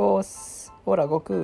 おーす。ほら、悟空。